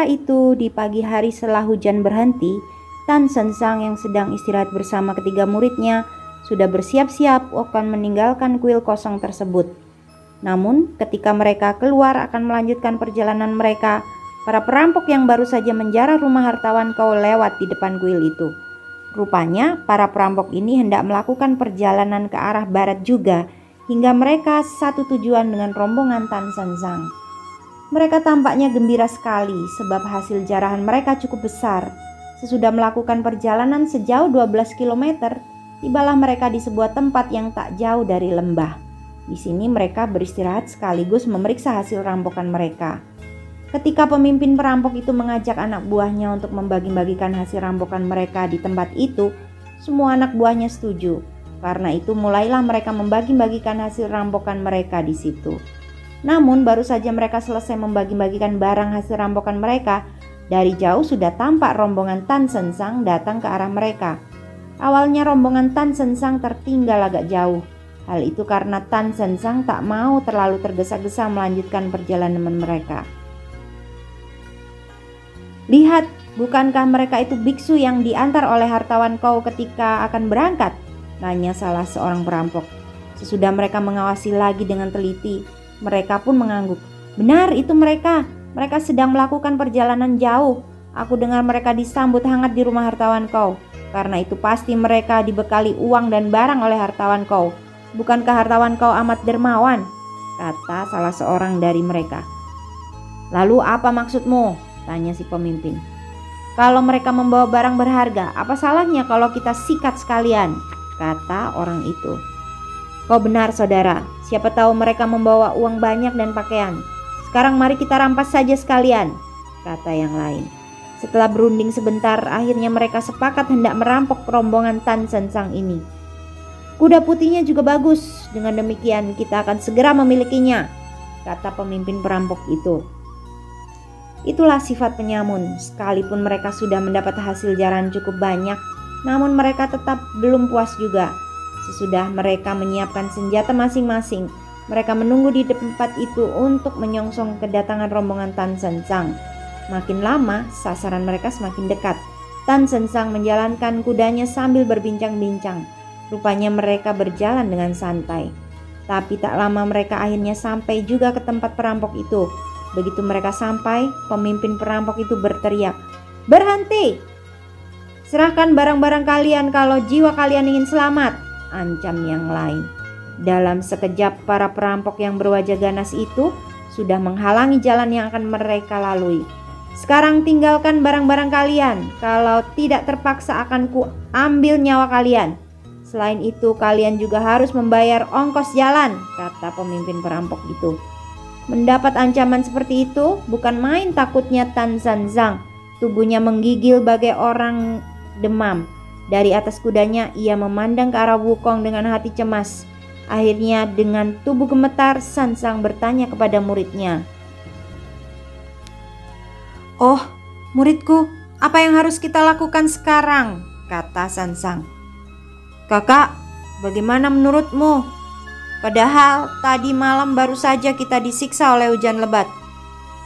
Sementara itu, di pagi hari setelah hujan berhenti, Tan Sensang yang sedang istirahat bersama ketiga muridnya sudah bersiap-siap akan meninggalkan kuil kosong tersebut. Namun, ketika mereka keluar akan melanjutkan perjalanan mereka, para perampok yang baru saja menjarah rumah hartawan kau lewat di depan kuil itu. Rupanya, para perampok ini hendak melakukan perjalanan ke arah barat juga, hingga mereka satu tujuan dengan rombongan Tan Sensang. Mereka tampaknya gembira sekali sebab hasil jarahan mereka cukup besar. Sesudah melakukan perjalanan sejauh 12 km, tibalah mereka di sebuah tempat yang tak jauh dari lembah. Di sini mereka beristirahat sekaligus memeriksa hasil rampokan mereka. Ketika pemimpin perampok itu mengajak anak buahnya untuk membagi-bagikan hasil rampokan mereka di tempat itu, semua anak buahnya setuju. Karena itu mulailah mereka membagi-bagikan hasil rampokan mereka di situ. Namun baru saja mereka selesai membagi-bagikan barang hasil rampokan mereka, dari jauh sudah tampak rombongan Tan Sensang datang ke arah mereka. Awalnya rombongan Tan Sensang tertinggal agak jauh. Hal itu karena Tan Sensang tak mau terlalu tergesa-gesa melanjutkan perjalanan mereka. Lihat, bukankah mereka itu biksu yang diantar oleh hartawan kau ketika akan berangkat? Nanya salah seorang perampok. Sesudah mereka mengawasi lagi dengan teliti, mereka pun mengangguk. Benar, itu mereka. Mereka sedang melakukan perjalanan jauh. Aku dengar mereka disambut hangat di rumah hartawan kau. Karena itu pasti mereka dibekali uang dan barang oleh hartawan kau. Bukankah hartawan kau amat dermawan? Kata salah seorang dari mereka. Lalu apa maksudmu? Tanya si pemimpin. Kalau mereka membawa barang berharga, apa salahnya kalau kita sikat sekalian? Kata orang itu. Kau benar saudara, siapa tahu mereka membawa uang banyak dan pakaian. Sekarang mari kita rampas saja sekalian, kata yang lain. Setelah berunding sebentar, akhirnya mereka sepakat hendak merampok rombongan Tan Sensang ini. Kuda putihnya juga bagus, dengan demikian kita akan segera memilikinya, kata pemimpin perampok itu. Itulah sifat penyamun, sekalipun mereka sudah mendapat hasil jaran cukup banyak, namun mereka tetap belum puas juga Sesudah mereka menyiapkan senjata masing-masing, mereka menunggu di tempat itu untuk menyongsong kedatangan rombongan Tan Sensang. Makin lama, sasaran mereka semakin dekat. Tan Sensang menjalankan kudanya sambil berbincang-bincang. Rupanya mereka berjalan dengan santai. Tapi tak lama mereka akhirnya sampai juga ke tempat perampok itu. Begitu mereka sampai, pemimpin perampok itu berteriak, "Berhenti! Serahkan barang-barang kalian kalau jiwa kalian ingin selamat!" Ancam yang lain. Dalam sekejap para perampok yang berwajah ganas itu sudah menghalangi jalan yang akan mereka lalui. Sekarang tinggalkan barang-barang kalian, kalau tidak terpaksa akan ku ambil nyawa kalian. Selain itu kalian juga harus membayar ongkos jalan, kata pemimpin perampok itu. Mendapat ancaman seperti itu bukan main takutnya Tan Zanzang. Tubuhnya menggigil bagai orang demam. Dari atas kudanya ia memandang ke arah Wukong dengan hati cemas. Akhirnya dengan tubuh gemetar Sansang bertanya kepada muridnya. Oh, muridku, apa yang harus kita lakukan sekarang? Kata Sansang. Kakak, bagaimana menurutmu? Padahal tadi malam baru saja kita disiksa oleh hujan lebat.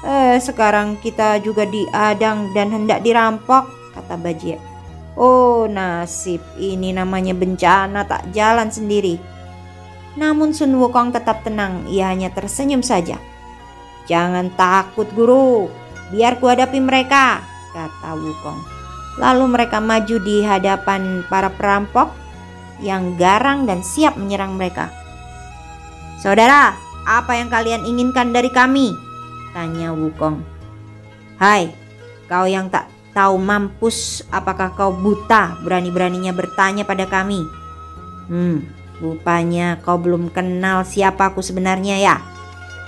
Eh, sekarang kita juga diadang dan hendak dirampok, kata Bajie. Oh nasib, ini namanya bencana tak jalan sendiri. Namun Sun Wukong tetap tenang, ia hanya tersenyum saja. Jangan takut guru, biar ku hadapi mereka, kata Wukong. Lalu mereka maju di hadapan para perampok yang garang dan siap menyerang mereka. Saudara, apa yang kalian inginkan dari kami? Tanya Wukong. Hai, kau yang tak Tahu mampus, apakah kau buta? Berani-beraninya bertanya pada kami. Hmm, rupanya kau belum kenal siapa aku sebenarnya ya.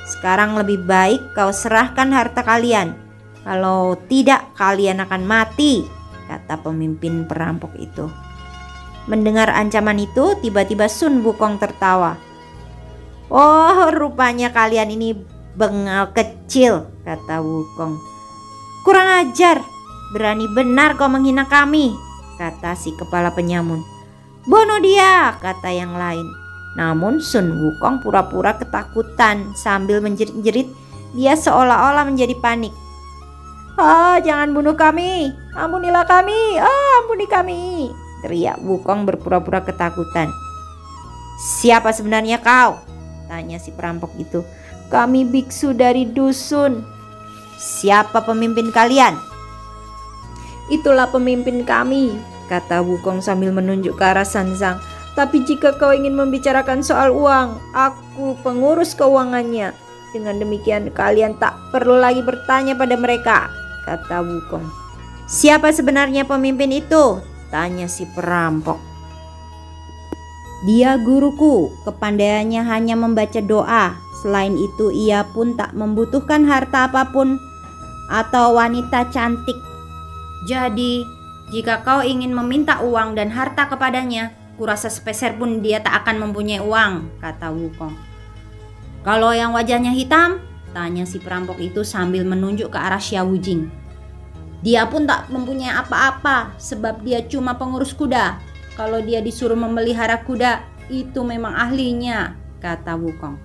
Sekarang lebih baik kau serahkan harta kalian. Kalau tidak, kalian akan mati. kata pemimpin perampok itu. Mendengar ancaman itu, tiba-tiba Sun Wukong tertawa. Oh, rupanya kalian ini bengal kecil, kata Wukong. Kurang ajar, berani benar kau menghina kami, kata si kepala penyamun. Bunuh dia, kata yang lain. Namun Sun Wukong pura-pura ketakutan sambil menjerit-jerit dia seolah-olah menjadi panik. Ah, jangan bunuh kami, ampunilah kami, ah, ampuni kami, teriak Wukong berpura-pura ketakutan. Siapa sebenarnya kau? Tanya si perampok itu. Kami biksu dari dusun. Siapa pemimpin kalian? Itulah pemimpin kami, kata Wukong sambil menunjuk ke arah Sanzang. Tapi jika kau ingin membicarakan soal uang, aku pengurus keuangannya. Dengan demikian kalian tak perlu lagi bertanya pada mereka, kata Wukong. Siapa sebenarnya pemimpin itu? Tanya si perampok. Dia guruku, kepandaiannya hanya membaca doa. Selain itu ia pun tak membutuhkan harta apa pun atau wanita cantik. Jadi, jika kau ingin meminta uang dan harta kepadanya, kurasa sepeser pun dia tak akan mempunyai uang, kata Wukong. Kalau yang wajahnya hitam, tanya si perampok itu sambil menunjuk ke arah Xiao Wujing. Dia pun tak mempunyai apa-apa sebab dia cuma pengurus kuda. Kalau dia disuruh memelihara kuda, itu memang ahlinya, kata Wukong.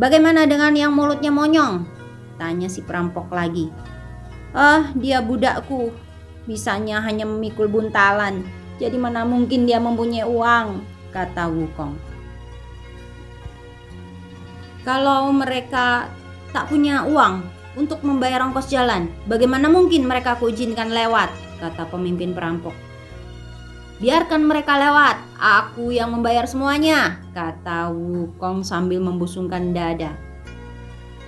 Bagaimana dengan yang mulutnya monyong? Tanya si perampok lagi. Ah, dia budakku. Bisanya hanya memikul buntalan. Jadi mana mungkin dia mempunyai uang, kata Wukong. Kalau mereka tak punya uang, untuk membayar ongkos jalan. Bagaimana mungkin mereka kuizinkan lewat? Kata pemimpin perampok. Biarkan mereka lewat, aku yang membayar semuanya, kata Wukong sambil membusungkan dada.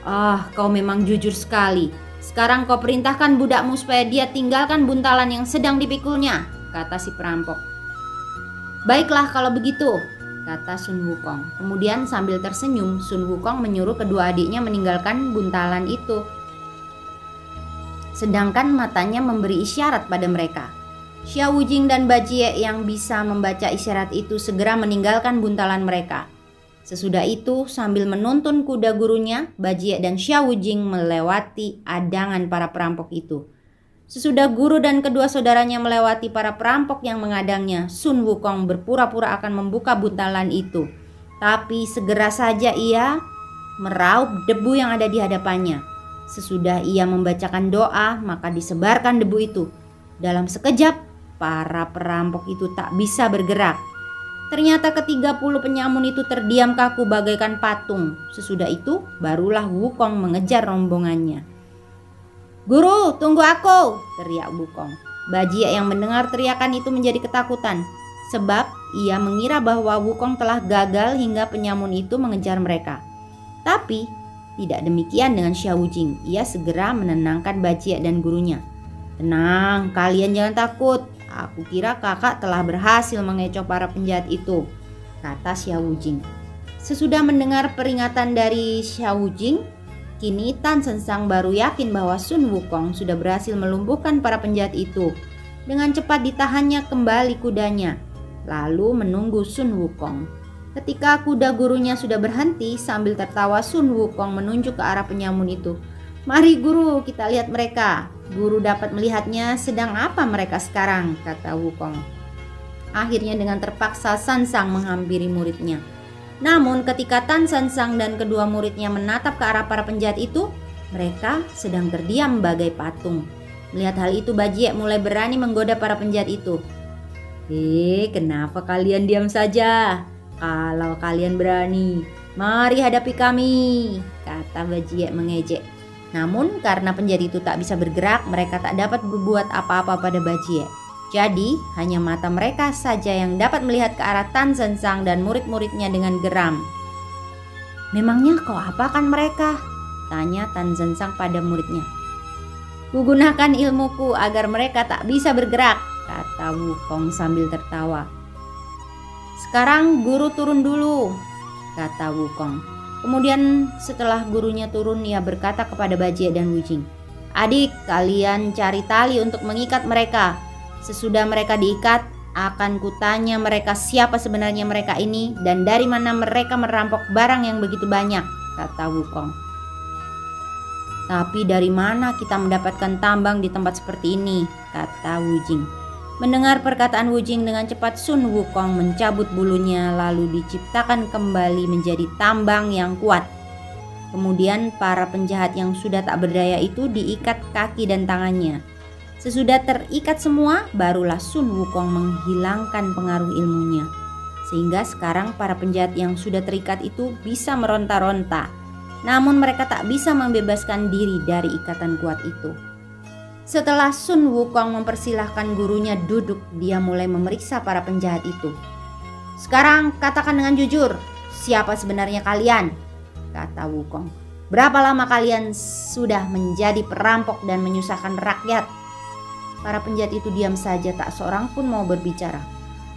Ah, kau memang jujur sekali. Sekarang kau perintahkan budakmu supaya dia tinggalkan buntalan yang sedang dipikulnya, kata si perampok. Baiklah kalau begitu, kata Sun Wukong. Kemudian sambil tersenyum, Sun Wukong menyuruh kedua adiknya meninggalkan buntalan itu. Sedangkan matanya memberi isyarat pada mereka. Xiao Wujing dan Bajie yang bisa membaca isyarat itu segera meninggalkan buntalan mereka. Sesudah itu, sambil menuntun kuda gurunya, Bajie dan Xiao Wujing melewati adangan para perampok itu. Sesudah guru dan kedua saudaranya melewati para perampok yang mengadangnya, Sun Wukong berpura-pura akan membuka buntalan itu. Tapi segera saja ia meraup debu yang ada di hadapannya. Sesudah ia membacakan doa, maka disebarkan debu itu. Dalam sekejap, para perampok itu tak bisa bergerak. Ternyata ketiga puluh penyamun itu terdiam kaku bagaikan patung. Sesudah itu, barulah Wukong mengejar rombongannya. Guru, tunggu aku, teriak Bukong. Bajia yang mendengar teriakan itu menjadi ketakutan, sebab ia mengira bahwa Wukong telah gagal hingga penyamun itu mengejar mereka. Tapi tidak demikian dengan Xiao Wujing. Ia segera menenangkan Bajia dan gurunya. Tenang, kalian jangan takut. Aku kira kakak telah berhasil mengecoh para penjahat itu, kata Xiao Wujing. Sesudah mendengar peringatan dari Xiao Wujing, Kini Tan Sensang baru yakin bahwa Sun Wukong sudah berhasil melumpuhkan para penjahat itu. Dengan cepat ditahannya kembali kudanya, lalu menunggu Sun Wukong. Ketika kuda gurunya sudah berhenti sambil tertawa Sun Wukong menunjuk ke arah penyamun itu. Mari guru kita lihat mereka. Guru dapat melihatnya sedang apa mereka sekarang, kata Wukong. Akhirnya dengan terpaksa Sansang menghampiri muridnya. Namun ketika Tan San Sang dan kedua muridnya menatap ke arah para penjahat itu, mereka sedang terdiam bagai patung. Melihat hal itu Bajie mulai berani menggoda para penjahat itu. Eh, kenapa kalian diam saja? Kalau kalian berani, mari hadapi kami, kata Bajie mengejek. Namun karena penjahat itu tak bisa bergerak, mereka tak dapat berbuat apa-apa pada Bajie. Jadi, hanya mata mereka saja yang dapat melihat ke arah Tan Zensang dan murid-muridnya dengan geram. Memangnya kau apakan mereka? Tanya Tan Zensang pada muridnya. Kugunakan ilmuku agar mereka tak bisa bergerak, kata Wukong sambil tertawa. Sekarang guru turun dulu, kata Wukong. Kemudian setelah gurunya turun ia berkata kepada Bajie dan Wujing. Adik, kalian cari tali untuk mengikat mereka Sesudah mereka diikat, akan kutanya mereka siapa sebenarnya mereka ini dan dari mana mereka merampok barang yang begitu banyak, kata Wukong. Tapi dari mana kita mendapatkan tambang di tempat seperti ini, kata Wujing. Mendengar perkataan Wujing dengan cepat Sun Wukong mencabut bulunya lalu diciptakan kembali menjadi tambang yang kuat. Kemudian para penjahat yang sudah tak berdaya itu diikat kaki dan tangannya. Sesudah terikat semua, barulah Sun Wukong menghilangkan pengaruh ilmunya. Sehingga sekarang para penjahat yang sudah terikat itu bisa meronta-ronta. Namun mereka tak bisa membebaskan diri dari ikatan kuat itu. Setelah Sun Wukong mempersilahkan gurunya duduk, dia mulai memeriksa para penjahat itu. Sekarang katakan dengan jujur, siapa sebenarnya kalian? Kata Wukong. Berapa lama kalian sudah menjadi perampok dan menyusahkan rakyat? Para penjahat itu diam saja, tak seorang pun mau berbicara.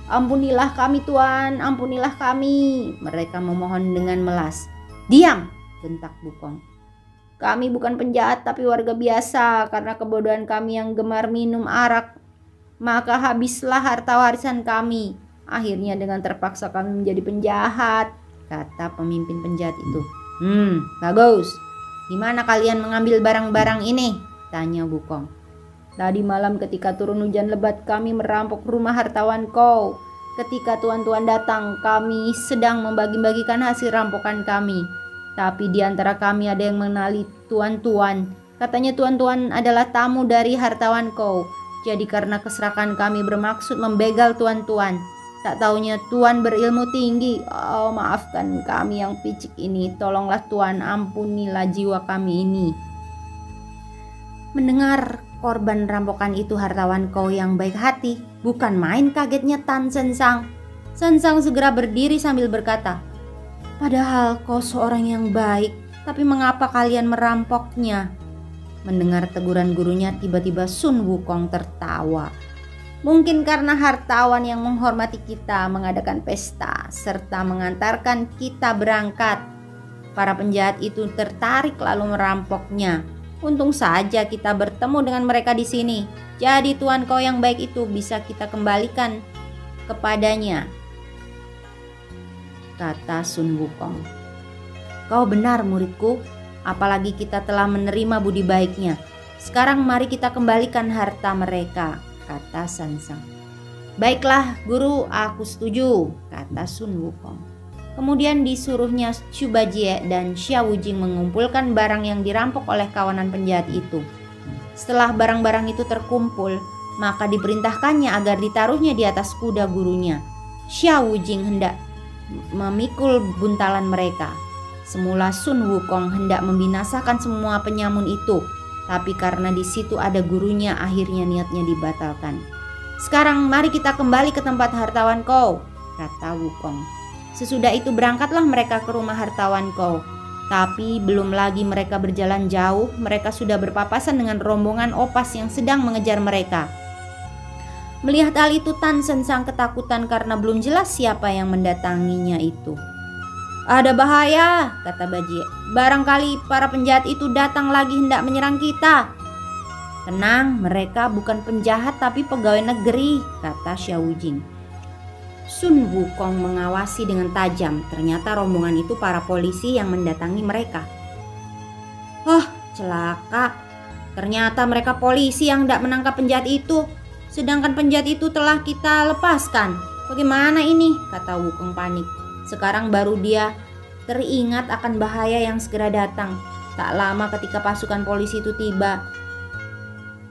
Ampunilah kami Tuan, ampunilah kami. Mereka memohon dengan melas. Diam, bentak Bukong. Kami bukan penjahat tapi warga biasa karena kebodohan kami yang gemar minum arak. Maka habislah harta warisan kami. Akhirnya dengan terpaksa kami menjadi penjahat, kata pemimpin penjahat itu. Hmm, bagus. Gimana kalian mengambil barang-barang ini? Tanya Bukong. Tadi malam ketika turun hujan lebat kami merampok rumah hartawan kau. Ketika tuan-tuan datang, kami sedang membagi-bagikan hasil rampokan kami. Tapi di antara kami ada yang mengenali tuan-tuan. Katanya tuan-tuan adalah tamu dari hartawan kau. Jadi karena keserakan kami bermaksud membegal tuan-tuan. Tak taunya tuan berilmu tinggi. Oh maafkan kami yang picik ini. Tolonglah tuan ampunilah jiwa kami ini. Mendengar Korban rampokan itu hartawan kau yang baik hati, bukan main kagetnya Tan Sensang. Sensang segera berdiri sambil berkata, Padahal kau seorang yang baik, tapi mengapa kalian merampoknya? Mendengar teguran gurunya, tiba-tiba Sun Wukong tertawa. Mungkin karena hartawan yang menghormati kita mengadakan pesta serta mengantarkan kita berangkat. Para penjahat itu tertarik lalu merampoknya. Untung saja kita bertemu dengan mereka di sini. Jadi Tuhan kau yang baik itu bisa kita kembalikan kepadanya. Kata Sun Wukong. Kau benar muridku, apalagi kita telah menerima budi baiknya. Sekarang mari kita kembalikan harta mereka, kata Sansang. Baiklah guru, aku setuju, kata Sun Wukong. Kemudian disuruhnya Shubajie dan Xia Wujing mengumpulkan barang yang dirampok oleh kawanan penjahat itu. Setelah barang-barang itu terkumpul, maka diperintahkannya agar ditaruhnya di atas kuda gurunya. Xia Wujing hendak memikul buntalan mereka. Semula Sun Wukong hendak membinasakan semua penyamun itu, tapi karena di situ ada gurunya akhirnya niatnya dibatalkan. Sekarang mari kita kembali ke tempat hartawan kau, kata Wukong. Sesudah itu berangkatlah mereka ke rumah hartawan kau. Tapi belum lagi mereka berjalan jauh, mereka sudah berpapasan dengan rombongan opas yang sedang mengejar mereka. Melihat hal itu Tan Sensang ketakutan karena belum jelas siapa yang mendatanginya itu. Ada bahaya, kata Bajie. Barangkali para penjahat itu datang lagi hendak menyerang kita. Tenang, mereka bukan penjahat tapi pegawai negeri, kata Xiaowujing. Sun Wukong mengawasi dengan tajam. Ternyata rombongan itu para polisi yang mendatangi mereka. Oh, celaka. Ternyata mereka polisi yang tidak menangkap penjahat itu. Sedangkan penjahat itu telah kita lepaskan. Bagaimana ini? Kata Wukong panik. Sekarang baru dia teringat akan bahaya yang segera datang. Tak lama ketika pasukan polisi itu tiba,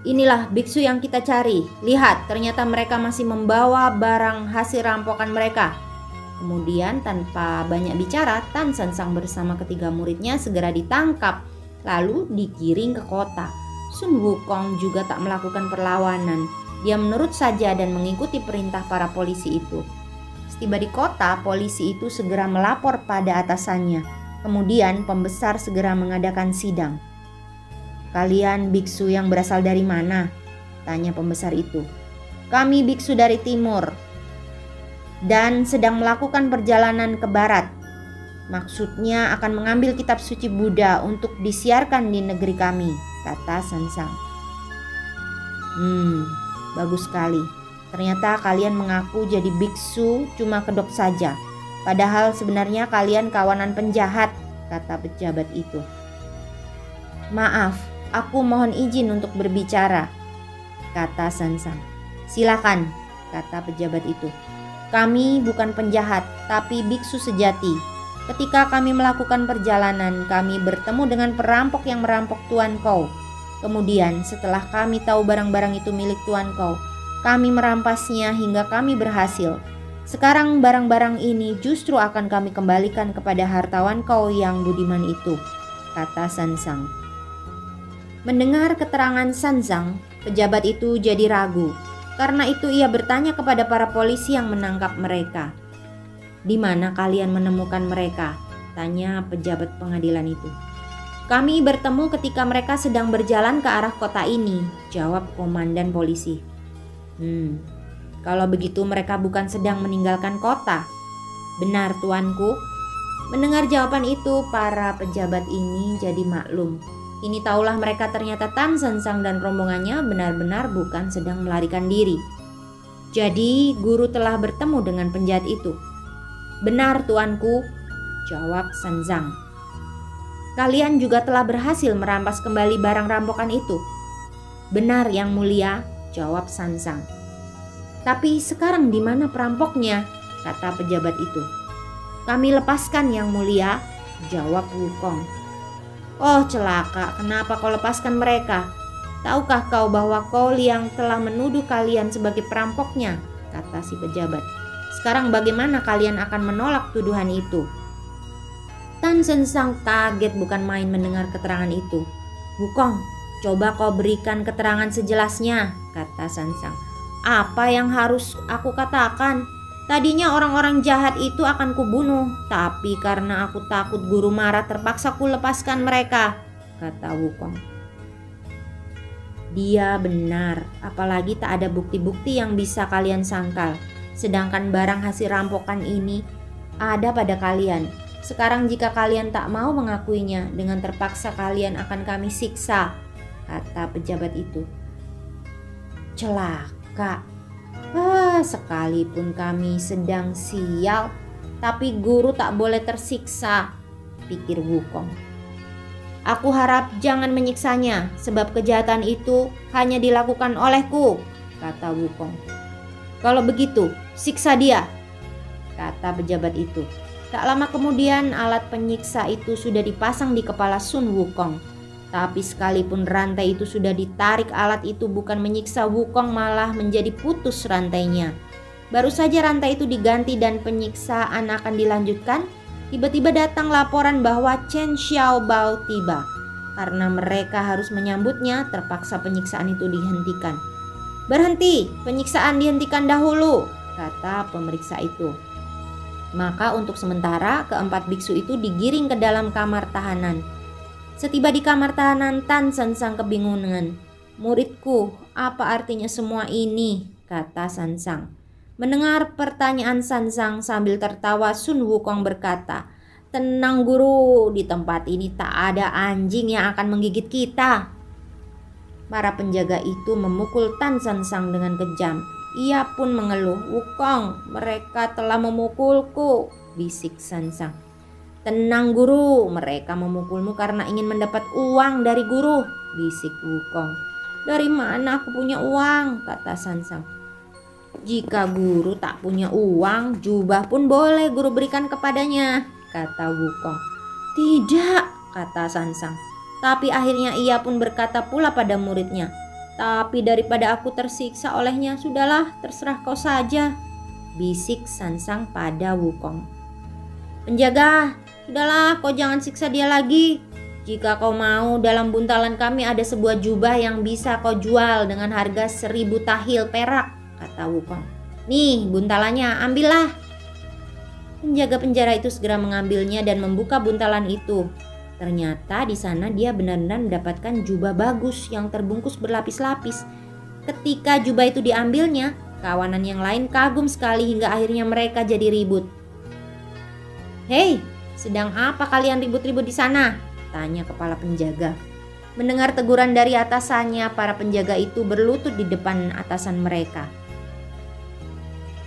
Inilah biksu yang kita cari. Lihat, ternyata mereka masih membawa barang hasil rampokan mereka. Kemudian tanpa banyak bicara, Tan Sansang bersama ketiga muridnya segera ditangkap, lalu digiring ke kota. Sun Wukong juga tak melakukan perlawanan. Dia menurut saja dan mengikuti perintah para polisi itu. Setiba di kota, polisi itu segera melapor pada atasannya. Kemudian pembesar segera mengadakan sidang. Kalian biksu yang berasal dari mana? Tanya pembesar itu. Kami biksu dari timur dan sedang melakukan perjalanan ke barat. Maksudnya akan mengambil kitab suci Buddha untuk disiarkan di negeri kami, kata Sansang. Hmm, Bagus sekali. Ternyata kalian mengaku jadi biksu cuma kedok saja. Padahal sebenarnya kalian kawanan penjahat, kata pejabat itu. Maaf, aku mohon izin untuk berbicara, kata Sansang. Silakan, kata pejabat itu. Kami bukan penjahat, tapi biksu sejati. Ketika kami melakukan perjalanan, kami bertemu dengan perampok yang merampok tuan kau. Kemudian, setelah kami tahu barang-barang itu milik tuan kau, kami merampasnya hingga kami berhasil. Sekarang barang-barang ini justru akan kami kembalikan kepada hartawan kau yang budiman itu, kata Sansang. Mendengar keterangan Sansang, pejabat itu jadi ragu. Karena itu ia bertanya kepada para polisi yang menangkap mereka. Di mana kalian menemukan mereka? Tanya pejabat pengadilan itu. Kami bertemu ketika mereka sedang berjalan ke arah kota ini, jawab komandan polisi. Hmm, kalau begitu mereka bukan sedang meninggalkan kota. Benar tuanku. Mendengar jawaban itu, para pejabat ini jadi maklum. Ini taulah mereka ternyata Tan Sansang dan rombongannya benar-benar bukan sedang melarikan diri. Jadi guru telah bertemu dengan penjahat itu. Benar tuanku, jawab Sanzang. Kalian juga telah berhasil merampas kembali barang rampokan itu. Benar yang mulia, jawab Sansang. Tapi sekarang di mana perampoknya? kata pejabat itu. Kami lepaskan yang mulia, jawab Wukong. Oh celaka, kenapa kau lepaskan mereka? Tahukah kau bahwa kau yang telah menuduh kalian sebagai perampoknya? Kata si pejabat. Sekarang bagaimana kalian akan menolak tuduhan itu? Tan Sensang kaget bukan main mendengar keterangan itu. Wukong, coba kau berikan keterangan sejelasnya, kata Sansang. Apa yang harus aku katakan? Tadinya orang-orang jahat itu akan kubunuh, tapi karena aku takut guru marah terpaksa ku lepaskan mereka, kata Wukong. Dia benar, apalagi tak ada bukti-bukti yang bisa kalian sangkal. Sedangkan barang hasil rampokan ini ada pada kalian. Sekarang jika kalian tak mau mengakuinya, dengan terpaksa kalian akan kami siksa, kata pejabat itu. Celaka. Ah, sekalipun kami sedang sial, tapi guru tak boleh tersiksa, pikir Wukong. Aku harap jangan menyiksanya, sebab kejahatan itu hanya dilakukan olehku, kata Wukong. Kalau begitu, siksa dia, kata pejabat itu. Tak lama kemudian alat penyiksa itu sudah dipasang di kepala Sun Wukong. Tapi sekalipun rantai itu sudah ditarik alat itu bukan menyiksa Wukong malah menjadi putus rantainya. Baru saja rantai itu diganti dan penyiksaan akan dilanjutkan, tiba-tiba datang laporan bahwa Chen Xiaobao tiba. Karena mereka harus menyambutnya, terpaksa penyiksaan itu dihentikan. Berhenti, penyiksaan dihentikan dahulu, kata pemeriksa itu. Maka untuk sementara keempat biksu itu digiring ke dalam kamar tahanan. Setiba di kamar tahanan Tan Sansang kebingungan. Muridku, apa artinya semua ini? kata Sansang. Mendengar pertanyaan Sansang sambil tertawa Sun Wukong berkata, Tenang guru, di tempat ini tak ada anjing yang akan menggigit kita. Para penjaga itu memukul Tan Sansang dengan kejam. Ia pun mengeluh, Wukong, mereka telah memukulku, bisik Sansang. Tenang guru, mereka memukulmu karena ingin mendapat uang dari guru, bisik Wukong. Dari mana aku punya uang, kata Sansang. Jika guru tak punya uang, jubah pun boleh guru berikan kepadanya, kata Wukong. Tidak, kata Sansang. Tapi akhirnya ia pun berkata pula pada muridnya, tapi daripada aku tersiksa olehnya, sudahlah terserah kau saja. Bisik Sansang pada Wukong. Penjaga, sudahlah kau jangan siksa dia lagi. Jika kau mau, dalam buntalan kami ada sebuah jubah yang bisa kau jual dengan harga seribu tahil perak, kata Wukong. Nih, buntalannya, ambillah. Penjaga penjara itu segera mengambilnya dan membuka buntalan itu. Ternyata di sana dia benar-benar mendapatkan jubah bagus yang terbungkus berlapis-lapis. Ketika jubah itu diambilnya, kawanan yang lain kagum sekali hingga akhirnya mereka jadi ribut. Hei, sedang apa kalian ribut-ribut di sana? Tanya kepala penjaga. Mendengar teguran dari atasannya, para penjaga itu berlutut di depan atasan mereka.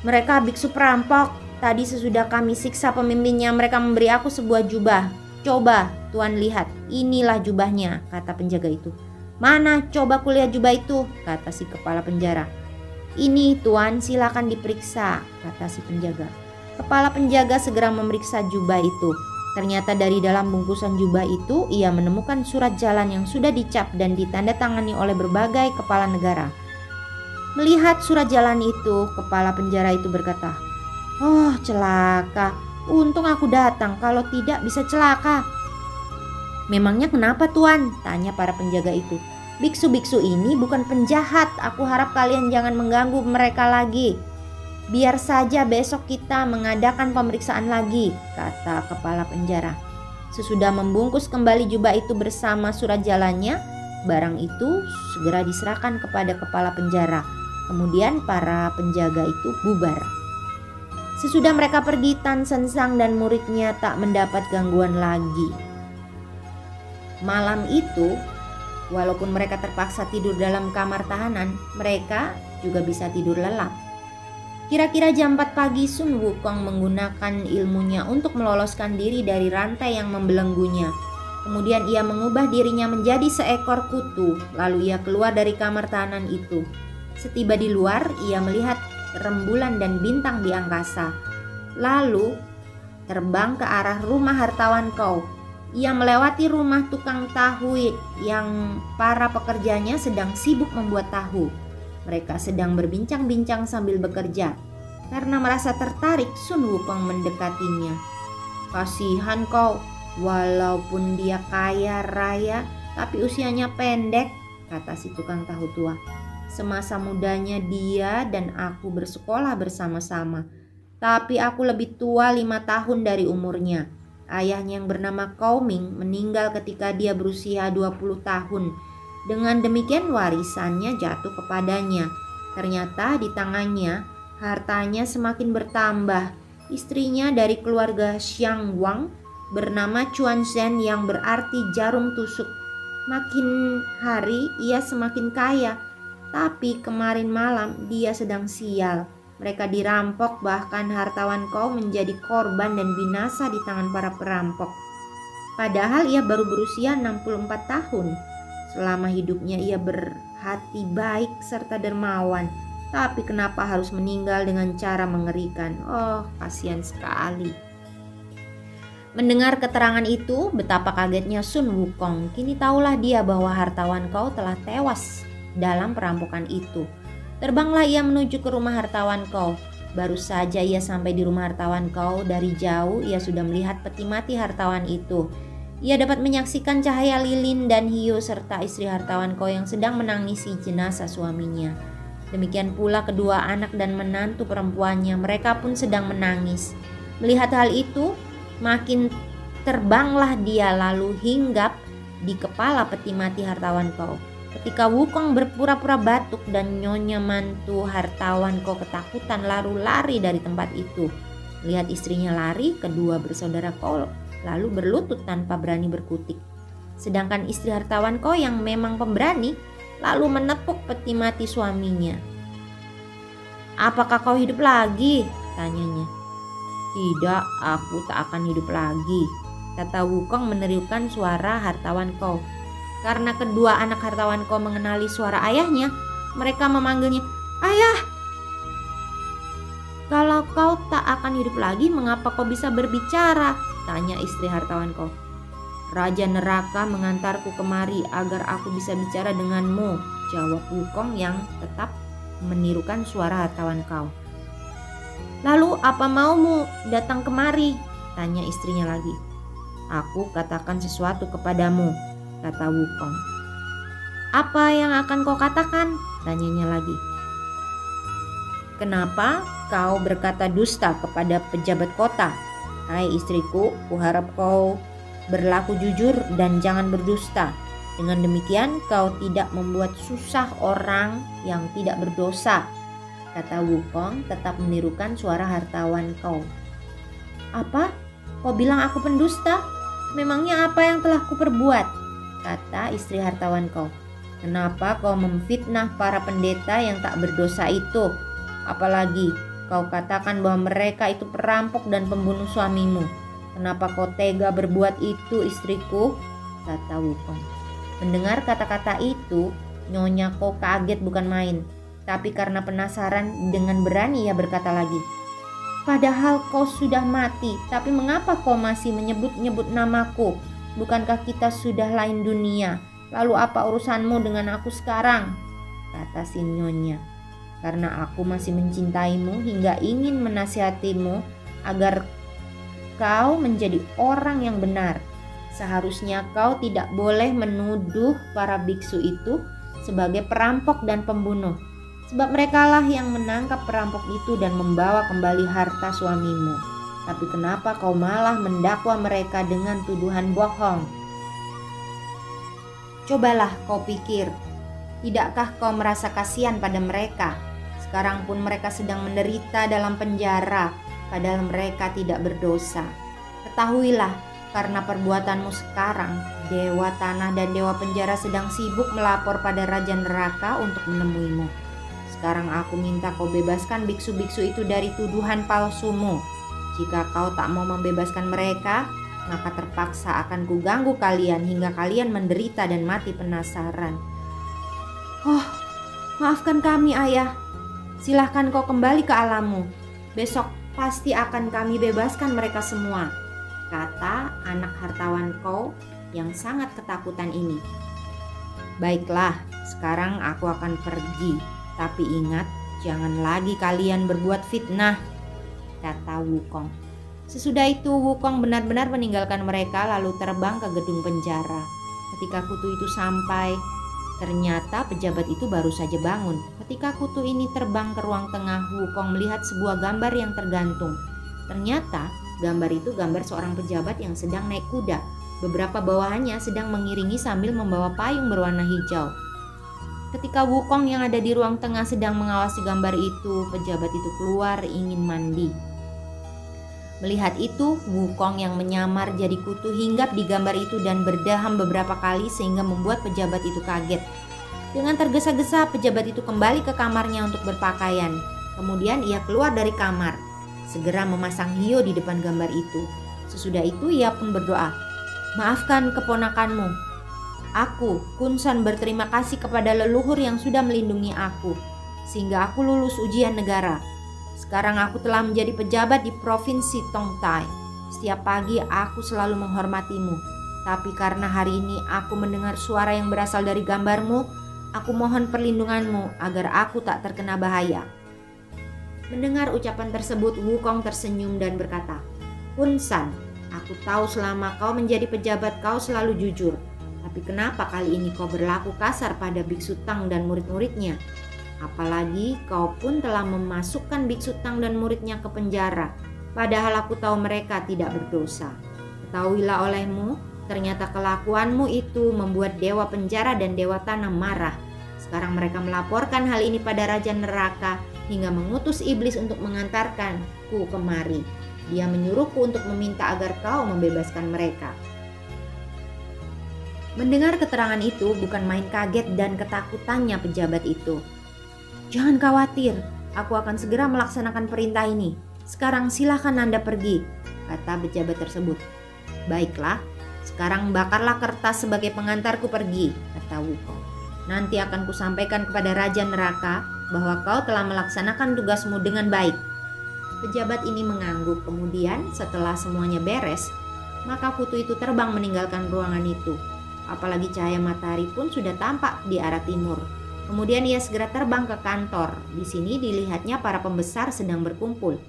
Mereka biksu perampok. Tadi sesudah kami siksa pemimpinnya, mereka memberi aku sebuah jubah. Coba, Tuan lihat, inilah jubahnya, kata penjaga itu. Mana, coba kulihat jubah itu, kata si kepala penjara. Ini, Tuan, silakan diperiksa, kata si penjaga. Kepala penjaga segera memeriksa jubah itu. Ternyata dari dalam bungkusan jubah itu ia menemukan surat jalan yang sudah dicap dan ditandatangani oleh berbagai kepala negara. Melihat surat jalan itu, kepala penjara itu berkata, "Oh, celaka. Untung aku datang, kalau tidak bisa celaka." "Memangnya kenapa, Tuan?" tanya para penjaga itu. "Biksu-biksu ini bukan penjahat. Aku harap kalian jangan mengganggu mereka lagi." Biar saja besok kita mengadakan pemeriksaan lagi, kata kepala penjara. Sesudah membungkus kembali jubah itu bersama surat jalannya, barang itu segera diserahkan kepada kepala penjara. Kemudian para penjaga itu bubar. Sesudah mereka pergi, Tan Sensang dan muridnya tak mendapat gangguan lagi. Malam itu, walaupun mereka terpaksa tidur dalam kamar tahanan, mereka juga bisa tidur lelap. Kira-kira jam 4 pagi Sun Wukong menggunakan ilmunya untuk meloloskan diri dari rantai yang membelenggunya. Kemudian ia mengubah dirinya menjadi seekor kutu, lalu ia keluar dari kamar tahanan itu. Setiba di luar, ia melihat rembulan dan bintang di angkasa. Lalu terbang ke arah rumah hartawan kau. Ia melewati rumah tukang tahu yang para pekerjanya sedang sibuk membuat tahu. Mereka sedang berbincang-bincang sambil bekerja. Karena merasa tertarik, Sun Wukong mendekatinya. Kasihan kau, walaupun dia kaya raya, tapi usianya pendek, kata si tukang tahu tua. Semasa mudanya dia dan aku bersekolah bersama-sama. Tapi aku lebih tua lima tahun dari umurnya. Ayahnya yang bernama Ming meninggal ketika dia berusia 20 tahun dengan demikian warisannya jatuh kepadanya. Ternyata di tangannya hartanya semakin bertambah. Istrinya dari keluarga Xiang Wang bernama Chuan Zhen yang berarti jarum tusuk. Makin hari ia semakin kaya, tapi kemarin malam dia sedang sial. Mereka dirampok bahkan hartawan kau menjadi korban dan binasa di tangan para perampok. Padahal ia baru berusia 64 tahun. Selama hidupnya ia berhati baik serta dermawan. Tapi kenapa harus meninggal dengan cara mengerikan? Oh, kasihan sekali. Mendengar keterangan itu, betapa kagetnya Sun Wukong. Kini tahulah dia bahwa hartawan kau telah tewas dalam perampokan itu. Terbanglah ia menuju ke rumah hartawan kau. Baru saja ia sampai di rumah hartawan kau, dari jauh ia sudah melihat peti mati hartawan itu. Ia dapat menyaksikan cahaya lilin dan hiu serta istri hartawan kau yang sedang menangisi jenazah suaminya. Demikian pula kedua anak dan menantu perempuannya, mereka pun sedang menangis. Melihat hal itu, makin terbanglah dia lalu hinggap di kepala peti mati hartawan kau. Ketika Wukong berpura-pura batuk dan nyonya mantu hartawan kau ketakutan lalu lari dari tempat itu. Lihat istrinya lari, kedua bersaudara kau lalu berlutut tanpa berani berkutik. Sedangkan istri hartawan kau yang memang pemberani lalu menepuk peti mati suaminya. Apakah kau hidup lagi? tanyanya. Tidak, aku tak akan hidup lagi, kata Wukong menirukan suara hartawan kau. Karena kedua anak hartawan kau mengenali suara ayahnya, mereka memanggilnya, Ayah! Kalau kau tak akan hidup lagi, mengapa kau bisa berbicara? Tanya istri hartawan kau. Raja neraka mengantarku kemari agar aku bisa bicara denganmu, jawab Wukong yang tetap menirukan suara hartawan kau. Lalu apa maumu datang kemari? Tanya istrinya lagi. Aku katakan sesuatu kepadamu, kata Wukong. Apa yang akan kau katakan? Tanyanya lagi. Kenapa kau berkata dusta kepada pejabat kota? Hai istriku, kuharap kau berlaku jujur dan jangan berdusta. Dengan demikian kau tidak membuat susah orang yang tidak berdosa. Kata Wukong tetap menirukan suara hartawan kau. Apa? Kau bilang aku pendusta? Memangnya apa yang telah kuperbuat? Kata istri hartawan kau. Kenapa kau memfitnah para pendeta yang tak berdosa itu? Apalagi kau katakan bahwa mereka itu perampok dan pembunuh suamimu. Kenapa kau tega berbuat itu istriku? Kata Wukong. Mendengar kata-kata itu, Nyonya kau kaget bukan main. Tapi karena penasaran dengan berani ia berkata lagi, Padahal kau sudah mati, tapi mengapa kau masih menyebut-nyebut namaku? Bukankah kita sudah lain dunia? Lalu apa urusanmu dengan aku sekarang? Kata si Nyonya. Karena aku masih mencintaimu hingga ingin menasihatimu agar kau menjadi orang yang benar. Seharusnya kau tidak boleh menuduh para biksu itu sebagai perampok dan pembunuh Sebab merekalah yang menangkap perampok itu dan membawa kembali harta suamimu. Tapi kenapa kau malah mendakwa mereka dengan tuduhan bohong? Cobalah kau pikir, tidakkah kau merasa kasihan pada mereka? Sekarang pun mereka sedang menderita dalam penjara, padahal mereka tidak berdosa. Ketahuilah, karena perbuatanmu sekarang, dewa tanah dan dewa penjara sedang sibuk melapor pada raja neraka untuk menemuimu. Sekarang aku minta kau bebaskan biksu-biksu itu dari tuduhan palsumu. Jika kau tak mau membebaskan mereka, maka terpaksa akan kuganggu kalian hingga kalian menderita dan mati penasaran. Oh, maafkan kami ayah. Silahkan kau kembali ke alammu. Besok pasti akan kami bebaskan mereka semua. Kata anak hartawan kau yang sangat ketakutan ini. Baiklah, sekarang aku akan pergi. Tapi ingat, jangan lagi kalian berbuat fitnah, kata Wukong. Sesudah itu Wukong benar-benar meninggalkan mereka lalu terbang ke gedung penjara. Ketika kutu itu sampai, ternyata pejabat itu baru saja bangun. Ketika kutu ini terbang ke ruang tengah, Wukong melihat sebuah gambar yang tergantung. Ternyata gambar itu gambar seorang pejabat yang sedang naik kuda. Beberapa bawahannya sedang mengiringi sambil membawa payung berwarna hijau. Ketika Wukong yang ada di ruang tengah sedang mengawasi gambar itu, pejabat itu keluar ingin mandi. Melihat itu, Wukong yang menyamar jadi kutu hinggap di gambar itu dan berdaham beberapa kali sehingga membuat pejabat itu kaget. Dengan tergesa-gesa, pejabat itu kembali ke kamarnya untuk berpakaian. Kemudian ia keluar dari kamar, segera memasang hio di depan gambar itu. Sesudah itu ia pun berdoa, "Maafkan keponakanmu, Aku, Kunsan berterima kasih kepada leluhur yang sudah melindungi aku, sehingga aku lulus ujian negara. Sekarang aku telah menjadi pejabat di Provinsi Tongtai. Setiap pagi aku selalu menghormatimu. Tapi karena hari ini aku mendengar suara yang berasal dari gambarmu, aku mohon perlindunganmu agar aku tak terkena bahaya. Mendengar ucapan tersebut, Wukong tersenyum dan berkata, Kunsan, aku tahu selama kau menjadi pejabat kau selalu jujur. Tapi kenapa kali ini kau berlaku kasar pada biksu Tang dan murid-muridnya? Apalagi kau pun telah memasukkan biksu Tang dan muridnya ke penjara, padahal aku tahu mereka tidak berdosa. Ketahuilah olehmu, ternyata kelakuanmu itu membuat dewa penjara dan dewa tanah marah. Sekarang mereka melaporkan hal ini pada Raja Neraka hingga mengutus iblis untuk mengantarkanku kemari. Dia menyuruhku untuk meminta agar kau membebaskan mereka. Mendengar keterangan itu bukan main kaget dan ketakutannya pejabat itu. Jangan khawatir, aku akan segera melaksanakan perintah ini. Sekarang silahkan Anda pergi, kata pejabat tersebut. Baiklah, sekarang bakarlah kertas sebagai pengantarku pergi, kata Wukong. Nanti akan kusampaikan kepada Raja Neraka bahwa kau telah melaksanakan tugasmu dengan baik. Pejabat ini mengangguk. Kemudian, setelah semuanya beres, maka kutu itu terbang meninggalkan ruangan itu apalagi cahaya matahari pun sudah tampak di arah timur. Kemudian ia segera terbang ke kantor. Di sini dilihatnya para pembesar sedang berkumpul.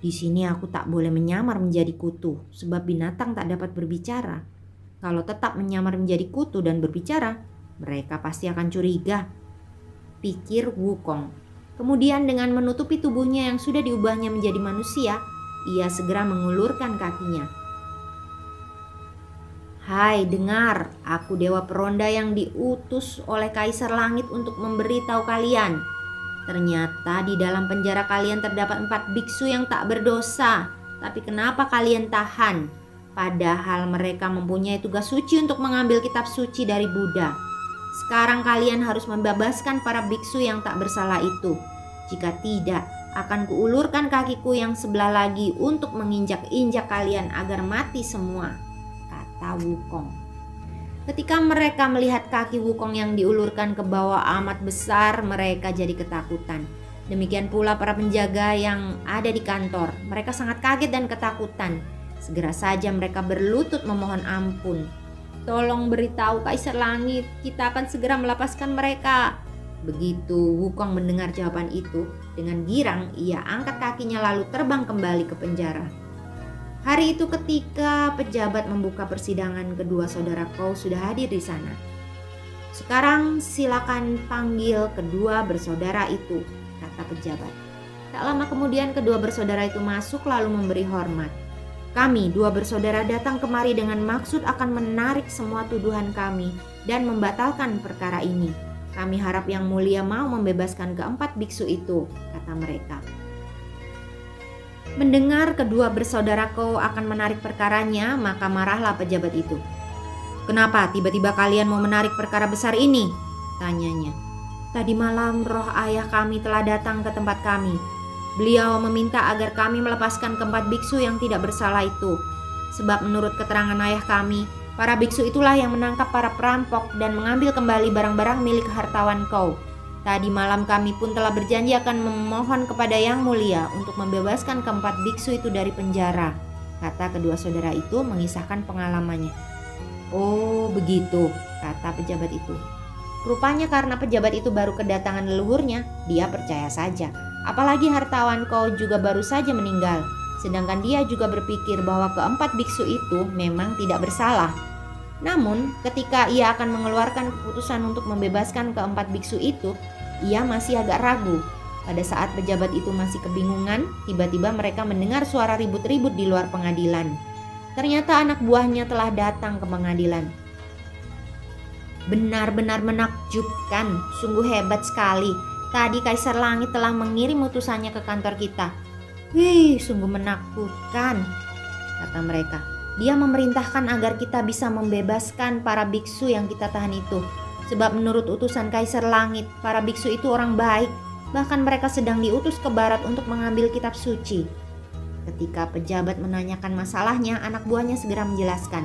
Di sini aku tak boleh menyamar menjadi kutu, sebab binatang tak dapat berbicara. Kalau tetap menyamar menjadi kutu dan berbicara, mereka pasti akan curiga. Pikir Wukong. Kemudian dengan menutupi tubuhnya yang sudah diubahnya menjadi manusia, ia segera mengulurkan kakinya. Hai, dengar, aku dewa peronda yang diutus oleh Kaisar Langit untuk memberitahu kalian. Ternyata di dalam penjara kalian terdapat empat biksu yang tak berdosa. Tapi kenapa kalian tahan? padahal mereka mempunyai tugas suci untuk mengambil kitab suci dari Buddha. Sekarang kalian harus membebaskan para biksu yang tak bersalah itu. Jika tidak, akan kuulurkan kakiku yang sebelah lagi untuk menginjak-injak kalian agar mati semua, kata Wukong. Ketika mereka melihat kaki Wukong yang diulurkan ke bawah amat besar, mereka jadi ketakutan. Demikian pula para penjaga yang ada di kantor. Mereka sangat kaget dan ketakutan. Segera saja mereka berlutut memohon ampun. Tolong beritahu Kaisar Langit, kita akan segera melepaskan mereka. Begitu Wukong mendengar jawaban itu, dengan girang ia angkat kakinya lalu terbang kembali ke penjara. Hari itu ketika pejabat membuka persidangan kedua saudara kau sudah hadir di sana. Sekarang silakan panggil kedua bersaudara itu, kata pejabat. Tak lama kemudian kedua bersaudara itu masuk lalu memberi hormat. Kami dua bersaudara datang kemari dengan maksud akan menarik semua tuduhan kami dan membatalkan perkara ini. Kami harap yang mulia mau membebaskan keempat biksu itu, kata mereka. Mendengar kedua bersaudaraku akan menarik perkaranya, maka marahlah pejabat itu. Kenapa tiba-tiba kalian mau menarik perkara besar ini? Tanyanya. Tadi malam roh ayah kami telah datang ke tempat kami. Beliau meminta agar kami melepaskan keempat biksu yang tidak bersalah itu. Sebab menurut keterangan ayah kami, para biksu itulah yang menangkap para perampok dan mengambil kembali barang-barang milik hartawan kau. Tadi malam kami pun telah berjanji akan memohon kepada Yang Mulia untuk membebaskan keempat biksu itu dari penjara. Kata kedua saudara itu mengisahkan pengalamannya. Oh begitu, kata pejabat itu. Rupanya karena pejabat itu baru kedatangan leluhurnya, dia percaya saja. Apalagi hartawan kau juga baru saja meninggal. Sedangkan dia juga berpikir bahwa keempat biksu itu memang tidak bersalah. Namun, ketika ia akan mengeluarkan keputusan untuk membebaskan keempat biksu itu, ia masih agak ragu. Pada saat pejabat itu masih kebingungan, tiba-tiba mereka mendengar suara ribut-ribut di luar pengadilan. Ternyata anak buahnya telah datang ke pengadilan. Benar-benar menakjubkan, sungguh hebat sekali. Tadi Kaisar Langit telah mengirim utusannya ke kantor kita. Wih, sungguh menakutkan, kata mereka. Dia memerintahkan agar kita bisa membebaskan para biksu yang kita tahan itu. Sebab menurut utusan Kaisar Langit, para biksu itu orang baik. Bahkan mereka sedang diutus ke barat untuk mengambil kitab suci. Ketika pejabat menanyakan masalahnya, anak buahnya segera menjelaskan.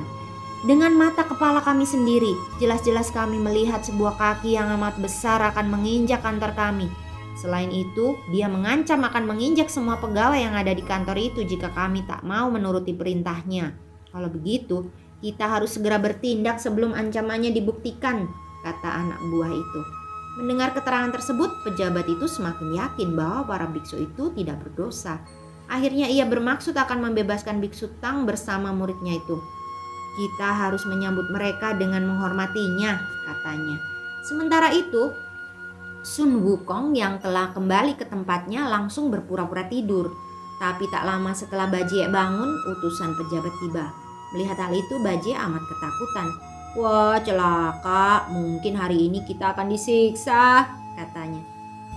Dengan mata kepala kami sendiri, jelas-jelas kami melihat sebuah kaki yang amat besar akan menginjak kantor kami. Selain itu, dia mengancam akan menginjak semua pegawai yang ada di kantor itu jika kami tak mau menuruti perintahnya. Kalau begitu, kita harus segera bertindak sebelum ancamannya dibuktikan, kata anak buah itu. Mendengar keterangan tersebut, pejabat itu semakin yakin bahwa para biksu itu tidak berdosa. Akhirnya ia bermaksud akan membebaskan biksu Tang bersama muridnya itu. Kita harus menyambut mereka dengan menghormatinya, katanya. Sementara itu, Sun Wukong yang telah kembali ke tempatnya langsung berpura-pura tidur. Tapi tak lama setelah Bajie bangun, utusan pejabat tiba. Melihat hal itu, Baje amat ketakutan. Wah, celaka. Mungkin hari ini kita akan disiksa, katanya.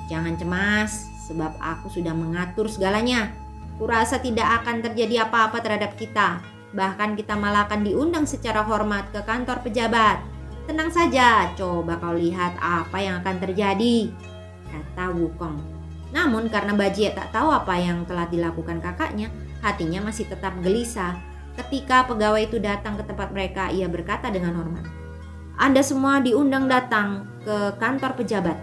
Jangan cemas, sebab aku sudah mengatur segalanya. Kurasa tidak akan terjadi apa-apa terhadap kita. Bahkan kita malah akan diundang secara hormat ke kantor pejabat. Tenang saja, coba kau lihat apa yang akan terjadi, kata Wukong. Namun karena Bajie tak tahu apa yang telah dilakukan kakaknya, hatinya masih tetap gelisah Ketika pegawai itu datang ke tempat mereka, ia berkata dengan hormat, "Anda semua diundang datang ke kantor pejabat."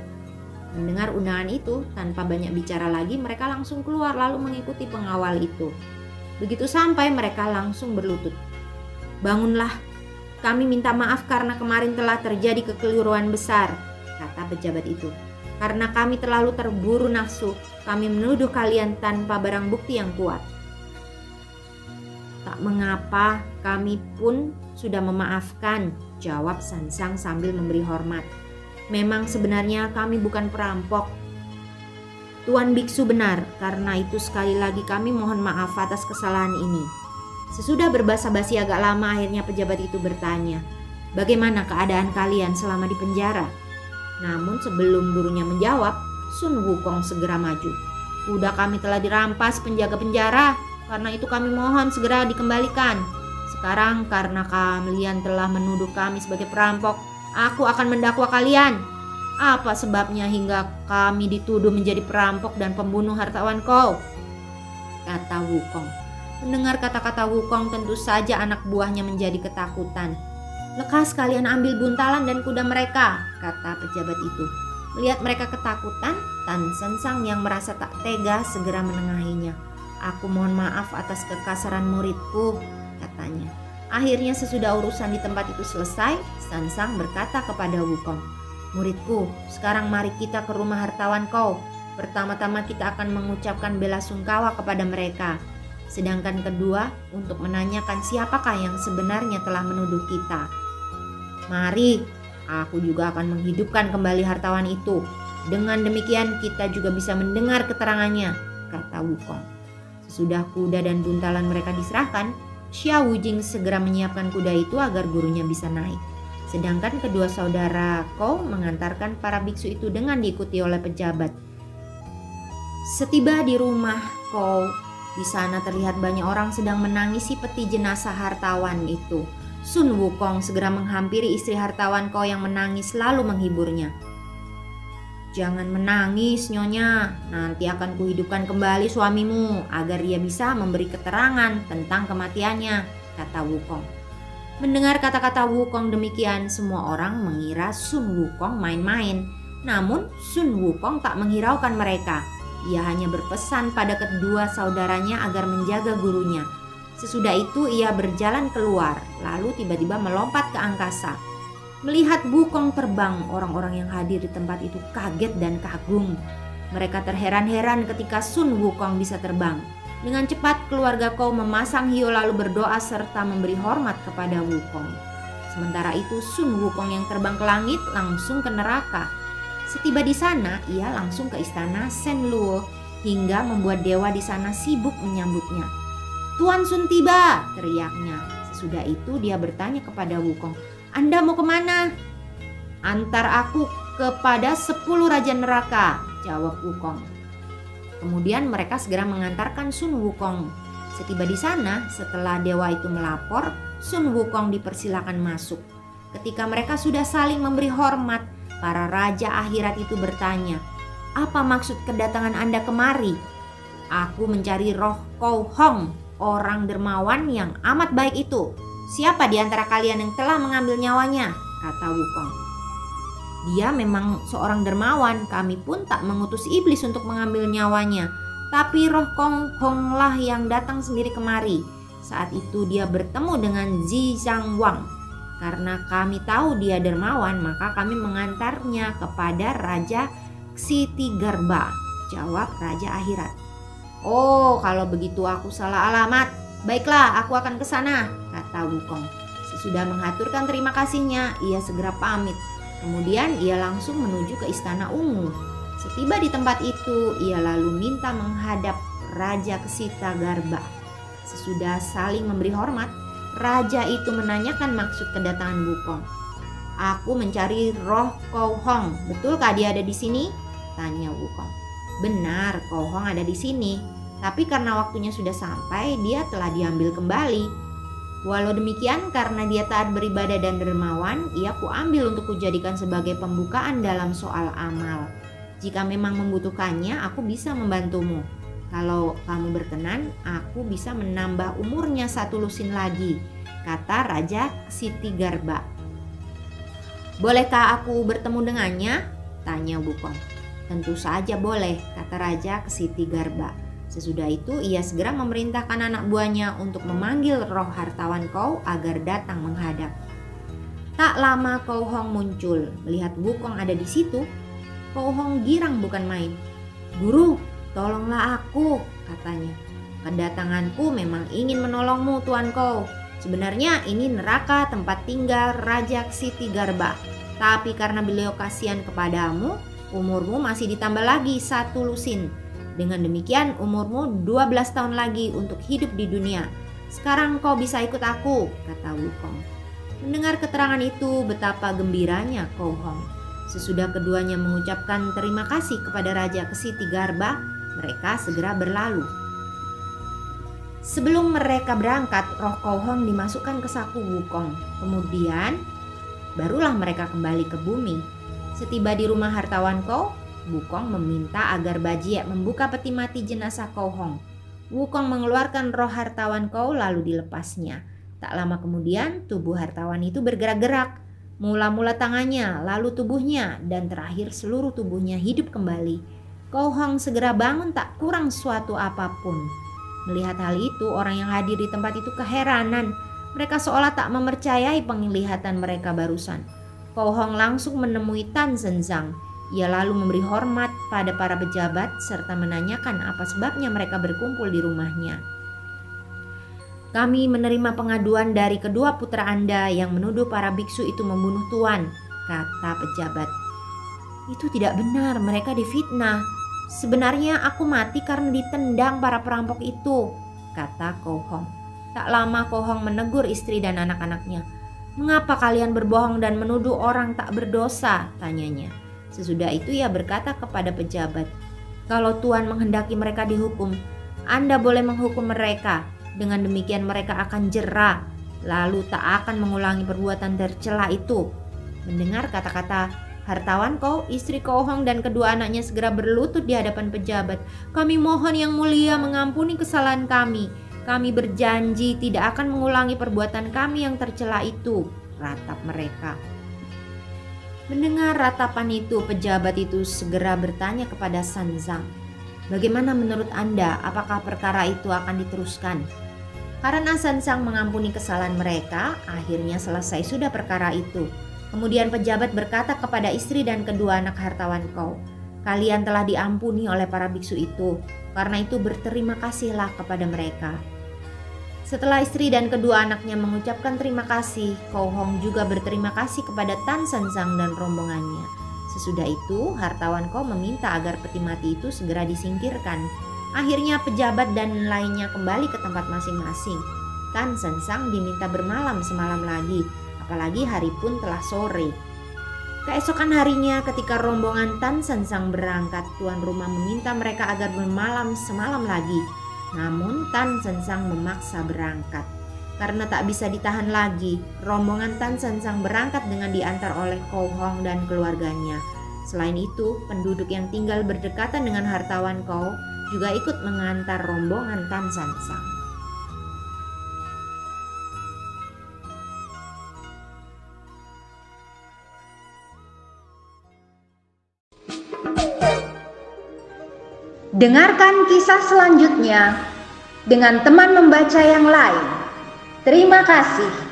Mendengar undangan itu, tanpa banyak bicara lagi, mereka langsung keluar lalu mengikuti pengawal itu. Begitu sampai, mereka langsung berlutut. "Bangunlah, kami minta maaf karena kemarin telah terjadi kekeliruan besar," kata pejabat itu. "Karena kami terlalu terburu nafsu, kami menuduh kalian tanpa barang bukti yang kuat." Tak mengapa, kami pun sudah memaafkan, jawab Sansang sambil memberi hormat. Memang sebenarnya kami bukan perampok. Tuan biksu benar, karena itu sekali lagi kami mohon maaf atas kesalahan ini. Sesudah berbahasa basi agak lama akhirnya pejabat itu bertanya, "Bagaimana keadaan kalian selama di penjara?" Namun sebelum gurunya menjawab, Sun Wukong segera maju. Udah kami telah dirampas penjaga penjara, karena itu kami mohon segera dikembalikan. Sekarang karena kalian telah menuduh kami sebagai perampok, aku akan mendakwa kalian. Apa sebabnya hingga kami dituduh menjadi perampok dan pembunuh hartawan kau? Kata Wukong. Mendengar kata-kata Wukong tentu saja anak buahnya menjadi ketakutan. Lekas kalian ambil buntalan dan kuda mereka, kata pejabat itu. Melihat mereka ketakutan, Tan Sensang yang merasa tak tega segera menengahinya. Aku mohon maaf atas kekasaran muridku, katanya. Akhirnya sesudah urusan di tempat itu selesai, Sansang berkata kepada Wukong, Muridku, sekarang mari kita ke rumah hartawan kau. Pertama-tama kita akan mengucapkan bela sungkawa kepada mereka. Sedangkan kedua, untuk menanyakan siapakah yang sebenarnya telah menuduh kita. Mari, aku juga akan menghidupkan kembali hartawan itu. Dengan demikian kita juga bisa mendengar keterangannya, kata Wukong. Sesudah kuda dan buntalan mereka diserahkan, Xiao Wujing segera menyiapkan kuda itu agar gurunya bisa naik. Sedangkan kedua saudara Kou mengantarkan para biksu itu dengan diikuti oleh pejabat. Setiba di rumah Kou, di sana terlihat banyak orang sedang menangisi peti jenazah hartawan itu. Sun Wukong segera menghampiri istri hartawan Kou yang menangis lalu menghiburnya. Jangan menangis, Nyonya. Nanti akan kuhidupkan kembali suamimu agar ia bisa memberi keterangan tentang kematiannya, kata Wukong. Mendengar kata-kata Wukong demikian, semua orang mengira Sun Wukong main-main. Namun, Sun Wukong tak menghiraukan mereka. Ia hanya berpesan pada kedua saudaranya agar menjaga gurunya. Sesudah itu ia berjalan keluar, lalu tiba-tiba melompat ke angkasa. Melihat Bukong terbang, orang-orang yang hadir di tempat itu kaget dan kagum. Mereka terheran-heran ketika Sun Wukong bisa terbang. Dengan cepat keluarga Kou memasang hiu lalu berdoa serta memberi hormat kepada Wukong. Sementara itu Sun Wukong yang terbang ke langit langsung ke neraka. Setiba di sana, ia langsung ke istana Sen Luo hingga membuat dewa di sana sibuk menyambutnya. Tuan Sun tiba, teriaknya. Sesudah itu dia bertanya kepada Wukong, anda mau ke mana? Antar aku kepada sepuluh raja neraka, jawab Wukong. Kemudian mereka segera mengantarkan Sun Wukong. Setiba di sana, setelah dewa itu melapor, Sun Wukong dipersilakan masuk. Ketika mereka sudah saling memberi hormat, para raja akhirat itu bertanya, "Apa maksud kedatangan Anda kemari?" "Aku mencari roh Kou Hong, orang dermawan yang amat baik itu," Siapa di antara kalian yang telah mengambil nyawanya? Kata Wukong. Dia memang seorang dermawan, kami pun tak mengutus iblis untuk mengambil nyawanya. Tapi roh Kong Hong lah yang datang sendiri kemari. Saat itu dia bertemu dengan Zi Zhang Wang. Karena kami tahu dia dermawan, maka kami mengantarnya kepada Raja Siti Garba. Jawab Raja Akhirat. Oh, kalau begitu aku salah alamat. Baiklah, aku akan ke sana, kata Wukong. Sesudah mengaturkan terima kasihnya, ia segera pamit. Kemudian ia langsung menuju ke istana ungu. Setiba di tempat itu, ia lalu minta menghadap Raja Kesita Garba. Sesudah saling memberi hormat, raja itu menanyakan maksud kedatangan Wukong. Aku mencari roh Kou Hong. Betulkah dia ada di sini? Tanya Wukong. Benar, Kou Hong ada di sini. Tapi karena waktunya sudah sampai, dia telah diambil kembali. Walau demikian, karena dia taat beribadah dan dermawan, ia kuambil untuk kujadikan sebagai pembukaan dalam soal amal. Jika memang membutuhkannya, aku bisa membantumu. Kalau kamu berkenan, aku bisa menambah umurnya satu lusin lagi, kata Raja Siti Garba. Bolehkah aku bertemu dengannya? Tanya Bukong. Tentu saja boleh, kata Raja Siti Garba. Sesudah itu ia segera memerintahkan anak buahnya untuk memanggil roh hartawan Kau agar datang menghadap. Tak lama Kau Hong muncul, melihat Wukong ada di situ. Kau Hong girang bukan main. Guru, tolonglah aku, katanya. Kedatanganku memang ingin menolongmu Tuan Kau. Sebenarnya ini neraka tempat tinggal Raja Siti Garba. Tapi karena beliau kasihan kepadamu, umurmu masih ditambah lagi satu lusin dengan demikian umurmu 12 tahun lagi untuk hidup di dunia. Sekarang kau bisa ikut aku, kata Wukong. Mendengar keterangan itu betapa gembiranya Kou Hong. Sesudah keduanya mengucapkan terima kasih kepada Raja Kesiti Garba, mereka segera berlalu. Sebelum mereka berangkat, roh Kouhong dimasukkan ke saku Wukong. Kemudian, barulah mereka kembali ke bumi. Setiba di rumah hartawan Kou, Wukong meminta agar Bajie membuka peti mati jenazah Kouhong. Wukong mengeluarkan roh hartawan Kou lalu dilepasnya. Tak lama kemudian, tubuh hartawan itu bergerak-gerak. Mula-mula tangannya, lalu tubuhnya, dan terakhir seluruh tubuhnya hidup kembali. Kouhong segera bangun tak kurang suatu apa pun. Melihat hal itu, orang yang hadir di tempat itu keheranan. Mereka seolah tak mempercayai penglihatan mereka barusan. Kau Hong langsung menemui Tan Zhenzang. Ia lalu memberi hormat pada para pejabat serta menanyakan apa sebabnya mereka berkumpul di rumahnya. Kami menerima pengaduan dari kedua putra Anda yang menuduh para biksu itu membunuh Tuan, kata pejabat. Itu tidak benar, mereka difitnah. Sebenarnya aku mati karena ditendang para perampok itu, kata Kohong. Tak lama Kohong menegur istri dan anak-anaknya. Mengapa kalian berbohong dan menuduh orang tak berdosa? tanyanya. Sesudah itu ia berkata kepada pejabat, kalau Tuhan menghendaki mereka dihukum, Anda boleh menghukum mereka. Dengan demikian mereka akan jerah, lalu tak akan mengulangi perbuatan tercela itu. Mendengar kata-kata Hartawan kau, istri kau Hong dan kedua anaknya segera berlutut di hadapan pejabat. Kami mohon yang mulia mengampuni kesalahan kami. Kami berjanji tidak akan mengulangi perbuatan kami yang tercela itu. Ratap mereka. Mendengar ratapan itu, pejabat itu segera bertanya kepada Sanzang. Bagaimana menurut Anda, apakah perkara itu akan diteruskan? Karena Sanzang mengampuni kesalahan mereka, akhirnya selesai sudah perkara itu. Kemudian pejabat berkata kepada istri dan kedua anak hartawan kau, kalian telah diampuni oleh para biksu itu, karena itu berterima kasihlah kepada mereka. Setelah istri dan kedua anaknya mengucapkan terima kasih, Kau Hong juga berterima kasih kepada Tan Sansang dan rombongannya. Sesudah itu, hartawan Kau meminta agar peti mati itu segera disingkirkan. Akhirnya pejabat dan lainnya kembali ke tempat masing-masing. Tan Sansang diminta bermalam semalam lagi, apalagi hari pun telah sore. Keesokan harinya ketika rombongan Tan Sansang berangkat, tuan rumah meminta mereka agar bermalam semalam lagi. Namun Tan Sansang memaksa berangkat. Karena tak bisa ditahan lagi, rombongan Tan Sansang berangkat dengan diantar oleh Kou Hong dan keluarganya. Selain itu, penduduk yang tinggal berdekatan dengan hartawan Kou juga ikut mengantar rombongan Tan Sansang. Dengarkan kisah selanjutnya dengan teman membaca yang lain. Terima kasih.